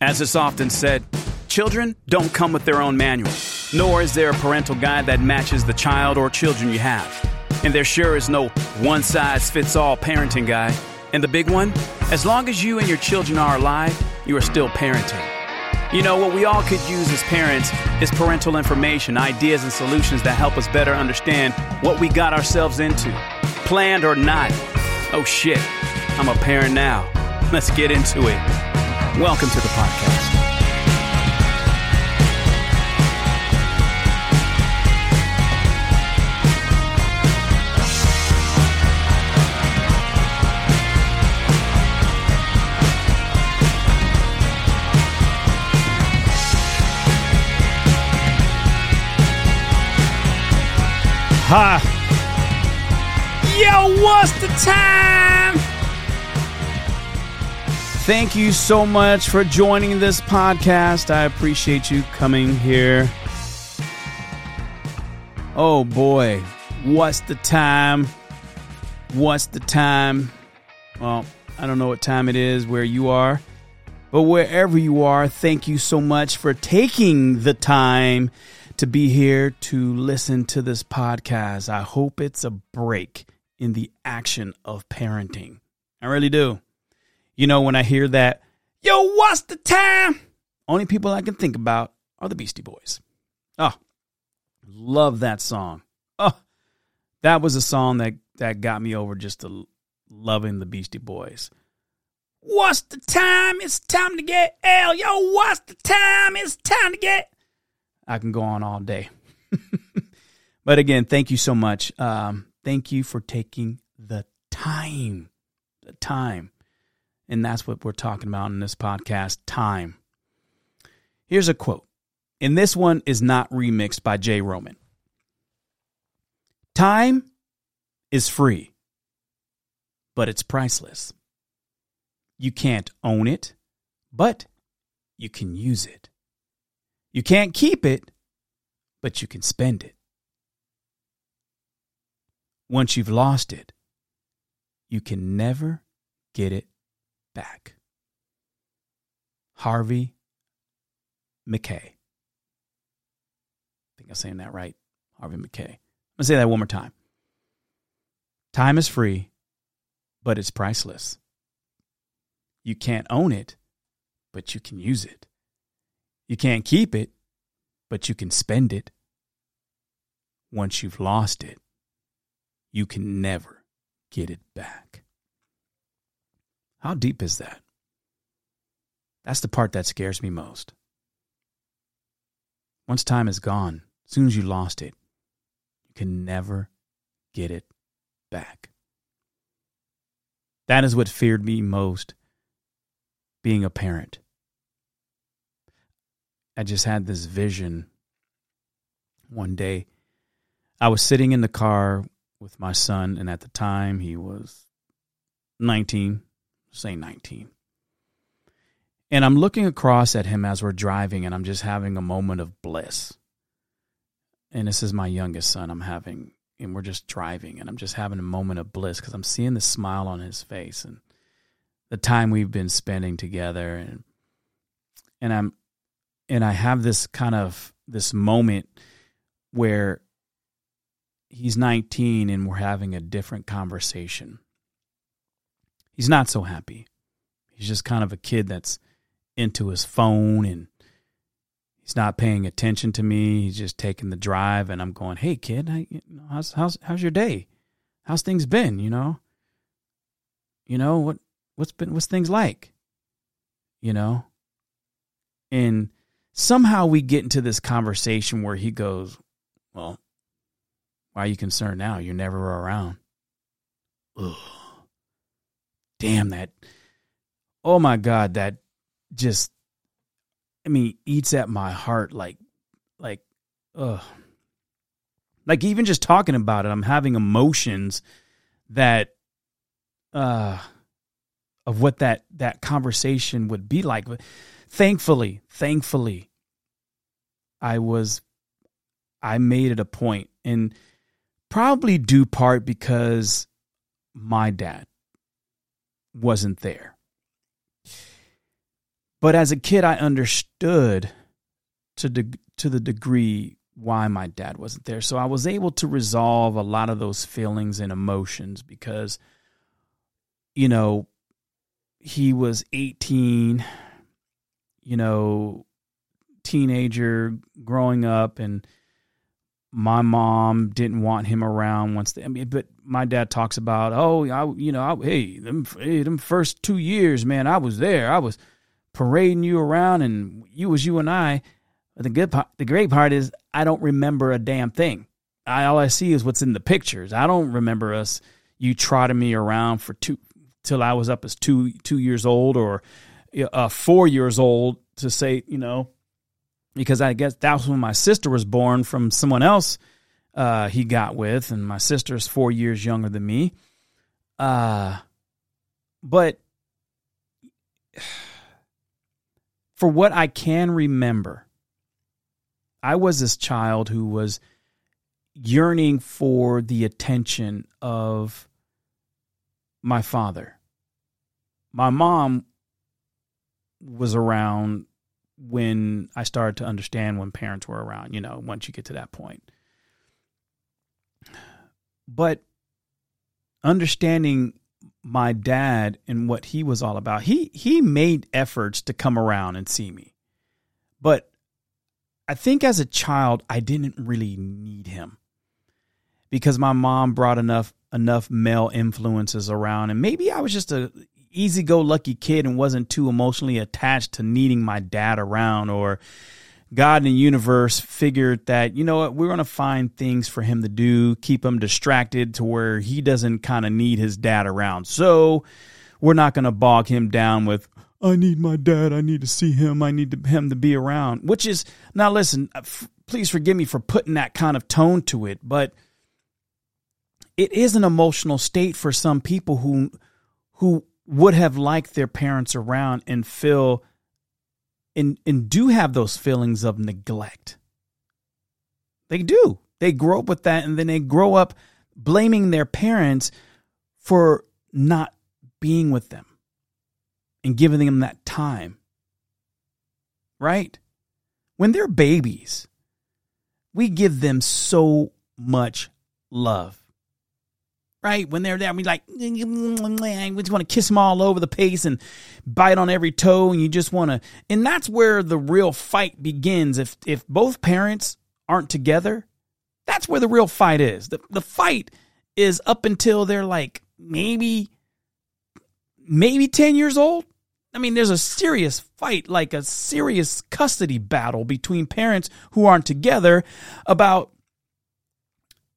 As is often said, children don't come with their own manual, nor is there a parental guide that matches the child or children you have. And there sure is no one size fits all parenting guide. And the big one? As long as you and your children are alive, you are still parenting. You know, what we all could use as parents is parental information, ideas, and solutions that help us better understand what we got ourselves into, planned or not. Oh shit, I'm a parent now. Let's get into it. Welcome to the podcast. Ha! Yo, what's the time? Thank you so much for joining this podcast. I appreciate you coming here. Oh boy, what's the time? What's the time? Well, I don't know what time it is where you are, but wherever you are, thank you so much for taking the time to be here to listen to this podcast. I hope it's a break in the action of parenting. I really do. You know, when I hear that, yo, what's the time? Only people I can think about are the Beastie Boys. Oh, love that song. Oh, that was a song that, that got me over just to loving the Beastie Boys. What's the time? It's time to get L. Yo, what's the time? It's time to get I can go on all day. but again, thank you so much. Um, thank you for taking the time. The time. And that's what we're talking about in this podcast time. Here's a quote. And this one is not remixed by Jay Roman. Time is free, but it's priceless. You can't own it, but you can use it. You can't keep it, but you can spend it. Once you've lost it, you can never get it back. Harvey Mackay. I think I'm saying that right. Harvey Mackay. I'm going to say that one more time. Time is free, but it's priceless. You can't own it, but you can use it. You can't keep it, but you can spend it. Once you've lost it, you can never get it back. How deep is that? That's the part that scares me most. Once time is gone, as soon as you lost it, you can never get it back. That is what feared me most being a parent. I just had this vision one day. I was sitting in the car with my son, and at the time he was 19, say 19. And I'm looking across at him as we're driving, and I'm just having a moment of bliss. And this is my youngest son I'm having, and we're just driving, and I'm just having a moment of bliss because I'm seeing the smile on his face and the time we've been spending together. And and I'm and I have this kind of this moment where he's 19 and we're having a different conversation. He's not so happy. He's just kind of a kid that's into his phone and he's not paying attention to me. He's just taking the drive and I'm going, "Hey kid, how's how's how's your day? How's things been, you know? You know, what what's been what's things like? You know?" And somehow we get into this conversation where he goes, Well, why are you concerned now? You're never around. Ugh. Damn that. Oh my God, that just, I mean, eats at my heart like, like, ugh. Like even just talking about it, I'm having emotions that, uh, of what that that conversation would be like. Thankfully, thankfully, I was, I made it a point, and probably due part because my dad wasn't there. But as a kid, I understood to de- to the degree why my dad wasn't there. So I was able to resolve a lot of those feelings and emotions because, you know, he was 18, you know, teenager growing up and my mom didn't want him around once they, I mean, but my dad talks about, oh, I, you know, I, hey, them, hey, them first two years, man, I was there. I was parading you around and you was you and I. But the good part, the great part is I don't remember a damn thing. I, all I see is what's in the pictures. I don't remember us, you trotting me around for two, till I was up as two, two years old or uh, four years old to say, you know, because I guess that was when my sister was born from someone else uh, he got with, and my sister's four years younger than me. Uh, but for what I can remember, I was this child who was yearning for the attention of my father. My mom was around when I started to understand when parents were around, you know, once you get to that point. But understanding my dad and what he was all about, he he made efforts to come around and see me. But I think as a child I didn't really need him. Because my mom brought enough enough male influences around and maybe I was just a easy go lucky kid and wasn't too emotionally attached to needing my dad around or God and the universe figured that, you know what, we're going to find things for him to do, keep him distracted to where he doesn't kind of need his dad around. So we're not going to bog him down with, I need my dad. I need to see him. I need to, him to be around, which is, now listen, uh, f- please forgive me for putting that kind of tone to it, but it is an emotional state for some people who, who would have liked their parents around and feel and and do have those feelings of neglect. They do. They grow up with that and then they grow up blaming their parents for not being with them and giving them that time. Right? When they're babies, we give them so much love right? When they're there, I mean, like, we just want to kiss them all over the face and bite on every toe, and you just want to, and that's where the real fight begins. If if both parents aren't together, that's where the real fight is. The the fight is up until they're like maybe maybe 10 years old. I mean, there's a serious fight, like a serious custody battle between parents who aren't together about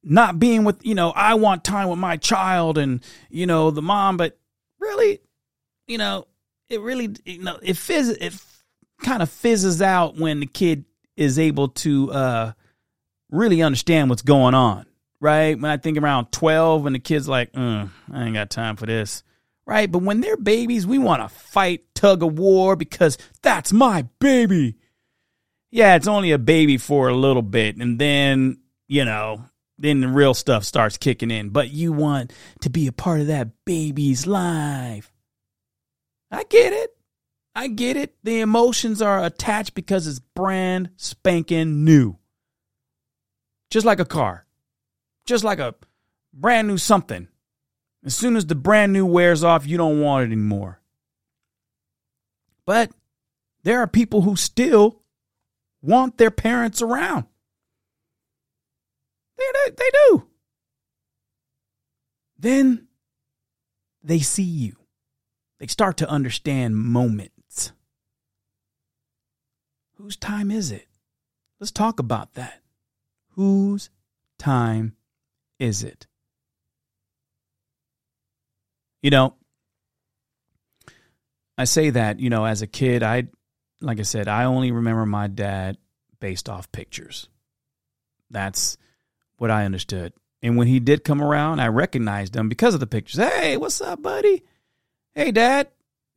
not being with, you know, I want time with my child and, you know, the mom, but really, you know, it really, you know, it fizz, it kind of fizzes out when the kid is able to, uh, really understand what's going on, right? When I think around 12 and the kid's like, mm, I ain't got time for this, right? But when they're babies, we want to fight tug of war because that's my baby. Yeah, it's only a baby for a little bit. And then, you know, then the real stuff starts kicking in. But you want to be a part of that baby's life. I get it. I get it. The emotions are attached because it's brand spanking new. Just like a car. Just like a brand new something. As soon as the brand new wears off, you don't want it anymore. But there are people who still want their parents around. They, do. Then they see you. They start to understand moments. Whose time is it? Let's talk about that. Whose time is it? You know, I say that, you know, as a kid, I, like I said, I only remember my dad based off pictures. That's what I understood. And when he did come around, I recognized him because of the pictures. Hey, what's up, buddy? Hey, dad.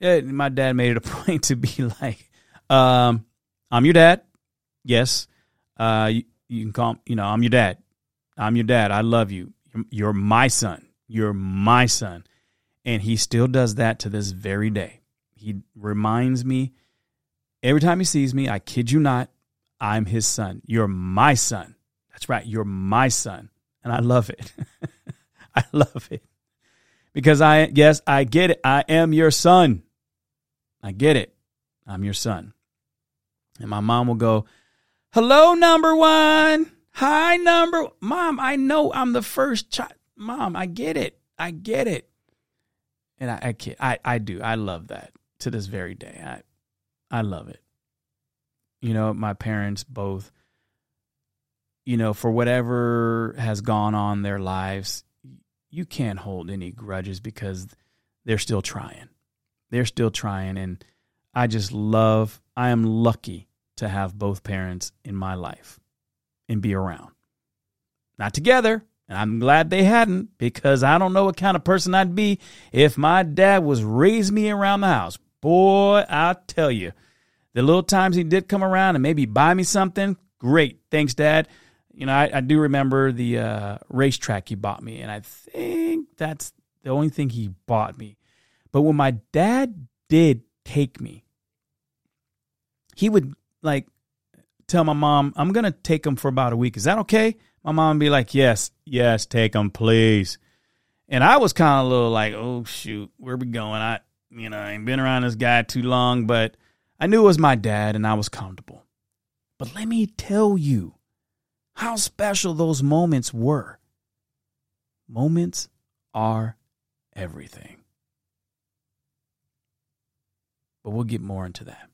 Yeah, my dad made it a point to be like, um, I'm your dad. Yes. Uh, you, you, can call, you know, I'm your dad. I'm your dad. I love you. You're my son. You're my son. And he still does that to this very day. He reminds me Every time he sees me, I kid you not, I'm his son. You're my son. That's right. You're my son. And I love it. I love it. Because I, yes, I get it. I am your son. I get it. I'm your son. And my mom will go, Hello, number one. Hi, number. Mom, I know I'm the first child. Mom, I get it. I get it. And I, I kid, I, I do. I love that to this very day. I, I love it. You know, my parents both, you know, for whatever has gone on their lives, you can't hold any grudges because they're still trying. They're still trying. And I just love, I am lucky to have both parents in my life and be around. Not together, and I'm glad they hadn't because I don't know what kind of person I'd be if my dad was raising me around the house. Boy, I'll tell you, the little times he did come around and maybe buy me something, great. Thanks, Dad. You know, I, I do remember the uh, racetrack he bought me, and I think that's the only thing he bought me. But when my dad did take me, he would like tell my mom, I'm going to take him for about a week. Is that okay? My mom would be like, Yes, yes, take him, please. And I was kind of a little like, Oh, shoot, where we going? I, you know, I ain't been around this guy too long, but I knew it was my dad and I was comfortable. But let me tell you how special those moments were. Moments are everything. But we'll get more into that.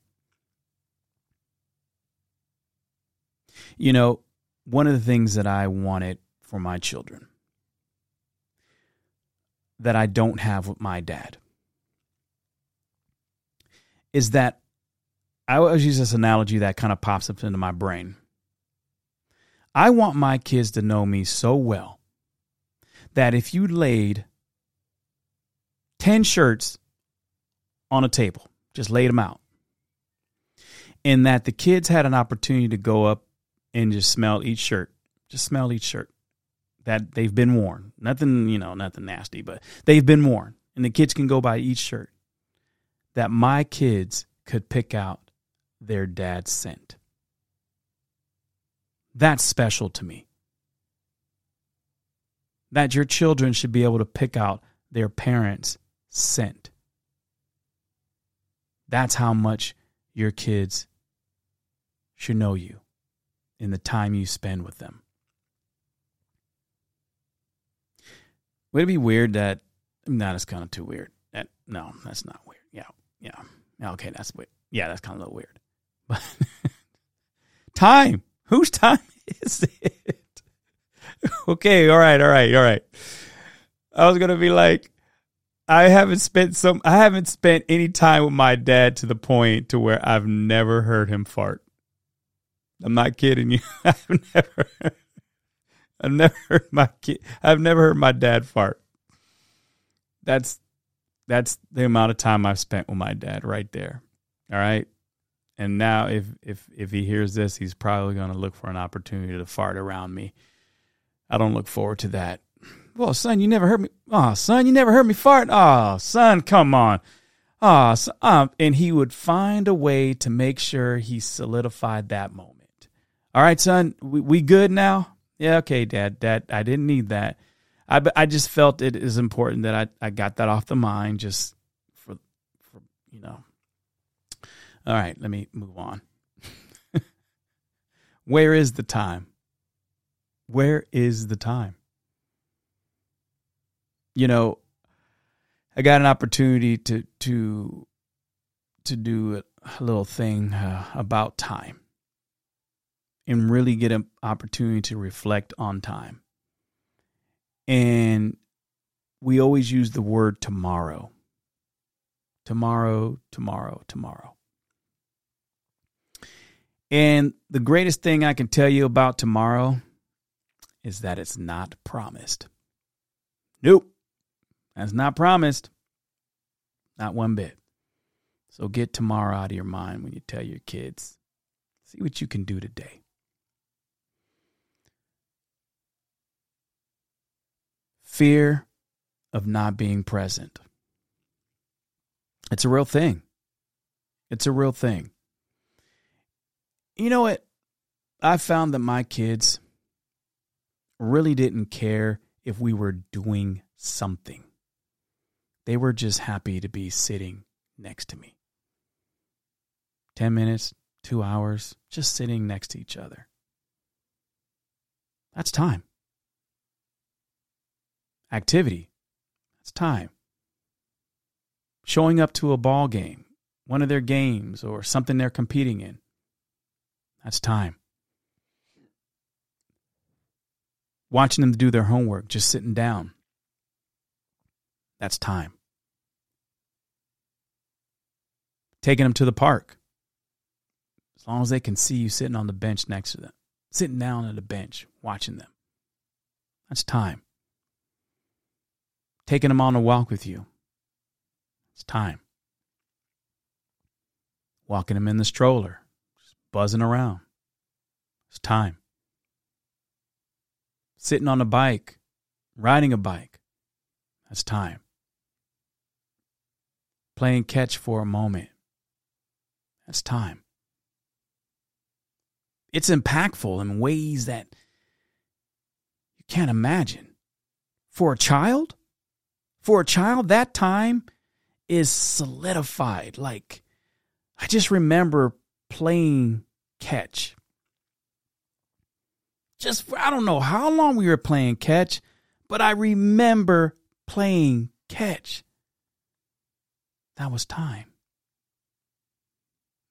You know, one of the things that I wanted for my children that I don't have with my dad is that I always use this analogy that kind of pops up into my brain. I want my kids to know me so well that if you laid 10 shirts on a table, just laid them out, and that the kids had an opportunity to go up and just smell each shirt. Just smell each shirt that they've been worn. Nothing, you know, nothing nasty, but they've been worn. And the kids can go by each shirt. That my kids could pick out their dad's scent. That's special to me. That your children should be able to pick out their parents' scent. That's how much your kids should know you in the time you spend with them. Would it be weird that that is kind of too weird? That no, that's not weird. Yeah, yeah. Okay, that's weird. Yeah, that's kind of a little weird. But time. Whose time is it? okay, all right, all right, all right. I was gonna be like, I haven't spent some I haven't spent any time with my dad to the point to where I've never heard him fart. I'm not kidding you. I've never, I've never heard my kid. I've never heard my dad fart. That's that's the amount of time I've spent with my dad right there. All right. And now if if if he hears this, he's probably going to look for an opportunity to fart around me. I don't look forward to that. Well, son, you never heard me. Oh, son, you never heard me fart. Oh, son, come on. Oh, um, and he would find a way to make sure he solidified that moment. All right, son, we, we good now? Yeah, okay, dad. Dad, I didn't need that. I, I just felt it is important that I, I got that off the mind just for, for you know. All right, let me move on. Where is the time? Where is the time? You know, I got an opportunity to to to do a little thing uh, about time and really get an opportunity to reflect on time. And we always use the word tomorrow. Tomorrow, tomorrow, tomorrow. And the greatest thing I can tell you about tomorrow is that it's not promised. Nope. That's not promised. Not one bit. So get tomorrow out of your mind when you tell your kids. See what you can do today. fear of not being present. It's a real thing. It's a real thing. You know what? I found that my kids really didn't care if we were doing something. They were just happy to be sitting next to me. 10 minutes, two hours, just sitting next to each other. That's time. Activity. That's time. Showing up to a ball game, one of their games, or something they're competing in. That's time. Watching them do their homework, just sitting down. That's time. Taking them to the park. As long as they can see you sitting on the bench next to them, sitting down at a bench, watching them. That's time. Taking them on a walk with you. It's time. Walking them in the stroller, buzzing around. It's time. Sitting on a bike, riding a bike. That's time. Playing catch for a moment. That's time it's impactful in ways that you can't imagine. For a child, for a child, that time is solidified. Like, I just remember playing catch. Just, I don't know how long we were playing catch, but I remember playing catch. That was time.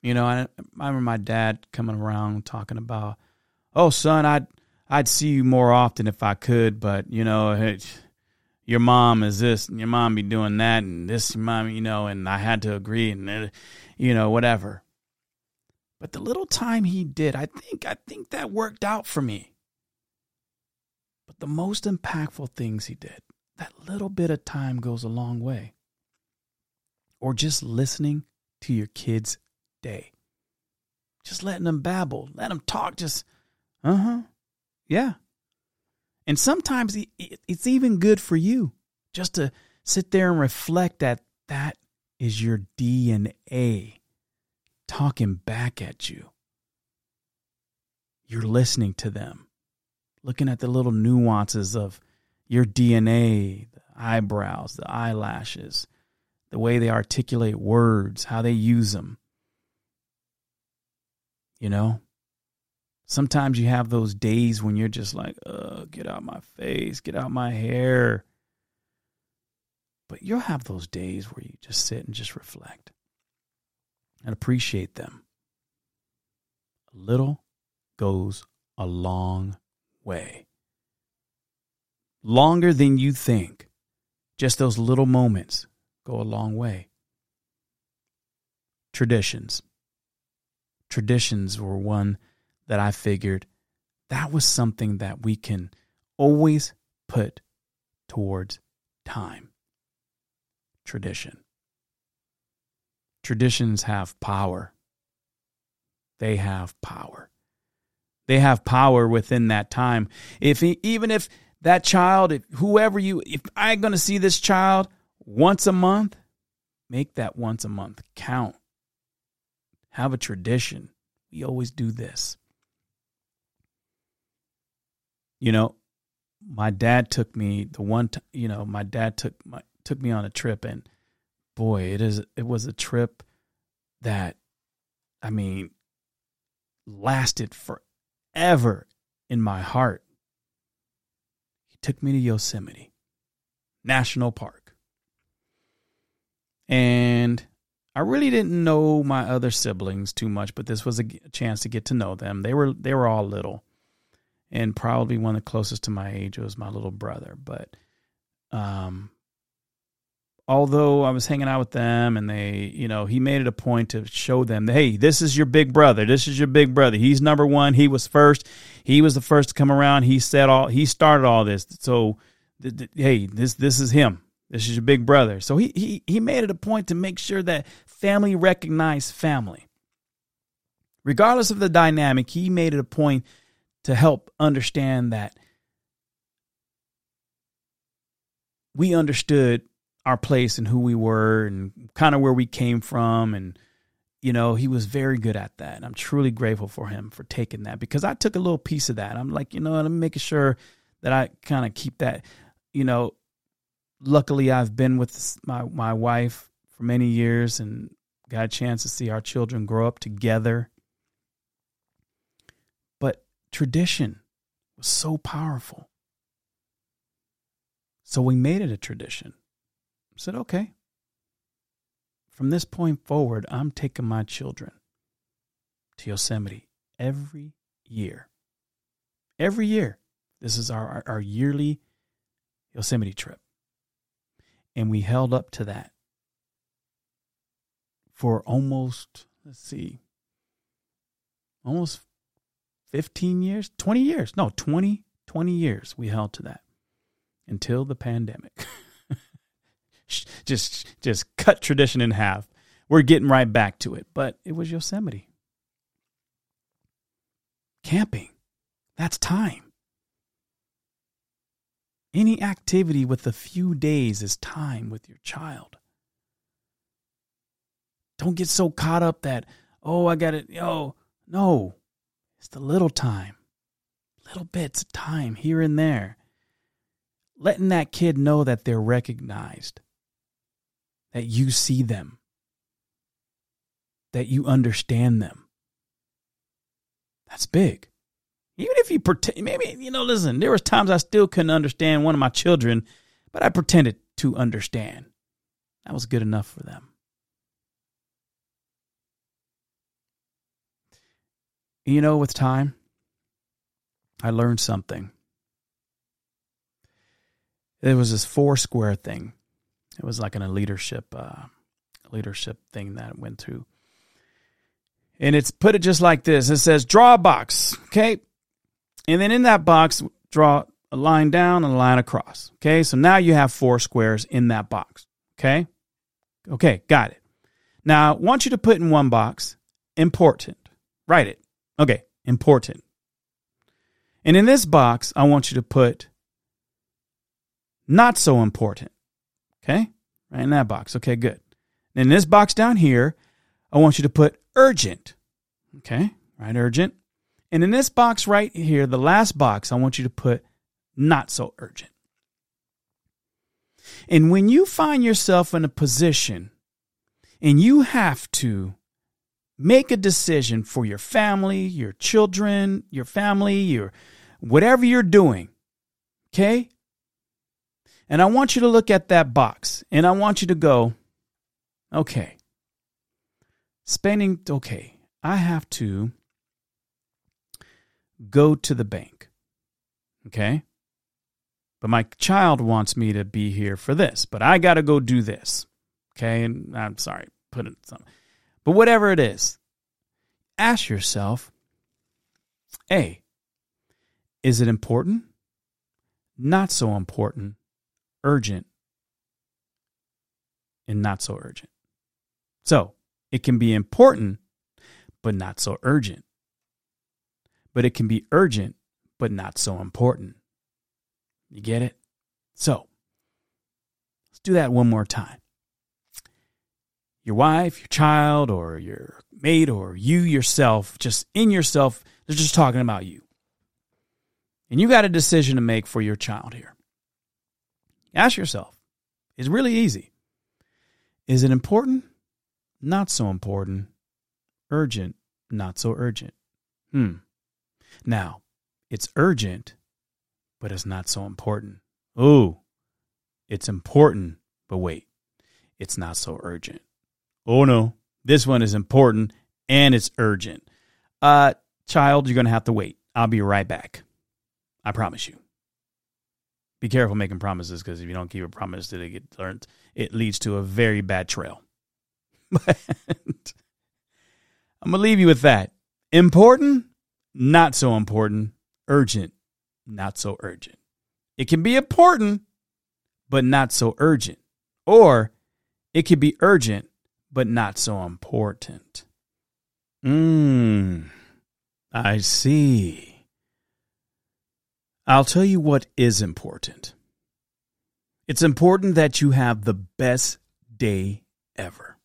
You know, I, I remember my dad coming around talking about, "Oh, son, I'd I'd see you more often if I could, but you know, it, your mom is this, and your mom be doing that, and this, mom, you know, and I had to agree, and uh, you know, whatever." But the little time he did, I think I think that worked out for me. But the most impactful things he did, that little bit of time goes a long way. Or just listening to your kids day. Just letting them babble, let them talk. Just, uh huh, yeah. And sometimes it's even good for you just to sit there and reflect that that is your DNA talking back at you. You're listening to them, looking at the little nuances of your DNA, the eyebrows, the eyelashes, the way they articulate words, how they use them. You know? Sometimes you have those days when you're just like, uh, get out my face, get out my hair. But you'll have those days where you just sit and just reflect and appreciate them. A little goes a long way. Longer than you think. Just those little moments go a long way. Traditions traditions were one that I figured that was something that we can always put towards time. Tradition. Traditions have power. They have power. They have power within that time. If even if that child, if whoever you, if I'm going to see this child once a month, make that once a month count have a tradition. We always do this. You know, my dad took me the one t- you know, my dad took my took me on a trip and boy, it is it was a trip that I mean lasted forever in my heart. He took me to Yosemite National Park. And I really didn't know my other siblings too much, but this was a chance to get to know them. They were they were all little, and probably one of the closest to my age was my little brother. But um, although I was hanging out with them, and they, you know, he made it a point to show them, hey, this is your big brother. This is your big brother. He's number one. He was first. He was the first to come around. He said all. He started all this. So, th- th- hey, this this is him. This is your big brother. So he, he, he made it a point to make sure that family recognized family. Regardless of the dynamic, he made it a point to help understand that we understood our place and who we were and kind of where we came from and you know, he was very good at that. And I'm truly grateful for him for taking that because I took a little piece of that. I'm like, you know, I'm making sure that I kind of keep that, you know, luckily I've been with my, my wife for many years and got a chance to see our children grow up together. But tradition was so powerful. So we made it a tradition. Said, okay, from this point forward, I'm taking my children to Yosemite every year. Every year. This is our, our yearly Yosemite trip. And we held up to that for almost, let's see, almost 15 years, 20 years. No, 20, 20 years we held to that until the pandemic. just just cut tradition in half. We're getting right back to it, but it was Yosemite. Camping. That's time. Any activity with a few days is time with your child. Don't get so caught up that, oh, I got it. Oh, no. It's the little time, little bits of time here and there. Letting that kid know that they're recognized that you see them, that you understand them. That's big. Even if you pretend, maybe, you know, listen, there was times I still couldn't understand one of my children, but I pretended to understand. That was good enough for them. You know, with time, I learned something. There was this four square thing it was like in a leadership uh, leadership thing that went through. And it's put it just like this. It says draw a box, okay? And then in that box, draw a line down and a line across. Okay? So now you have four squares in that box. Okay? Okay, got it. Now, I want you to put in one box important. Write it. Okay, important. And in this box, I want you to put not so important. Okay? Right in that box. Okay, good. In this box down here, I want you to put urgent. Okay? Right, urgent. And in this box right here, the last box, I want you to put not so urgent. And when you find yourself in a position and you have to make a decision for your family, your children, your family, your whatever you're doing, okay? And I want you to look at that box and I want you to go, okay, spending, okay, I have to go to the bank. Okay. But my child wants me to be here for this, but I got to go do this. Okay. And I'm sorry, put it some, but whatever it is, ask yourself, A, is it important? Not so important urgent and not so urgent. So it can be important, but not so urgent. But it can be urgent, but not so important. You get it? So let's do that one more time. Your wife, your child, or your mate, or you yourself, just in yourself, they're just talking about you. And you got a decision to make for your child here. Ask yourself. It's really easy. Is it important? Not so important. Urgent? Not so urgent. Hmm. Now, it's urgent, but it's not so important. Oh, it's important, but wait, it's not so urgent. Oh no, this one is important and it's urgent. Uh, child, you're going to have to wait. I'll be right back. I promise you be careful making promises because if you don't keep a promise, it get learned. It leads to a very bad trail. But I'm gonna leave you with that. Important, not so important. Urgent, not so urgent. It can be important, but not so urgent. Or it can be urgent, but not so important. Mmm, I see. I'll tell you what is important. It's important that you have the best day ever.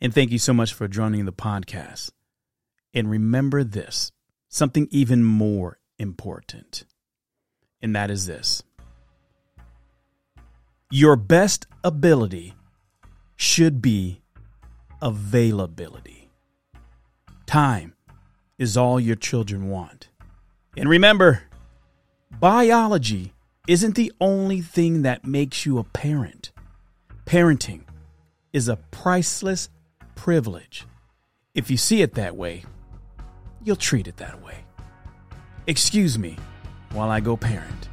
And thank you so much for joining the podcast. And remember this something even more important, and that is this your best ability should be availability. Time is all your children want. And remember, biology isn't the only thing that makes you a parent. Parenting is a priceless privilege. If you see it that way, you'll treat it that way. Excuse me while I go parent.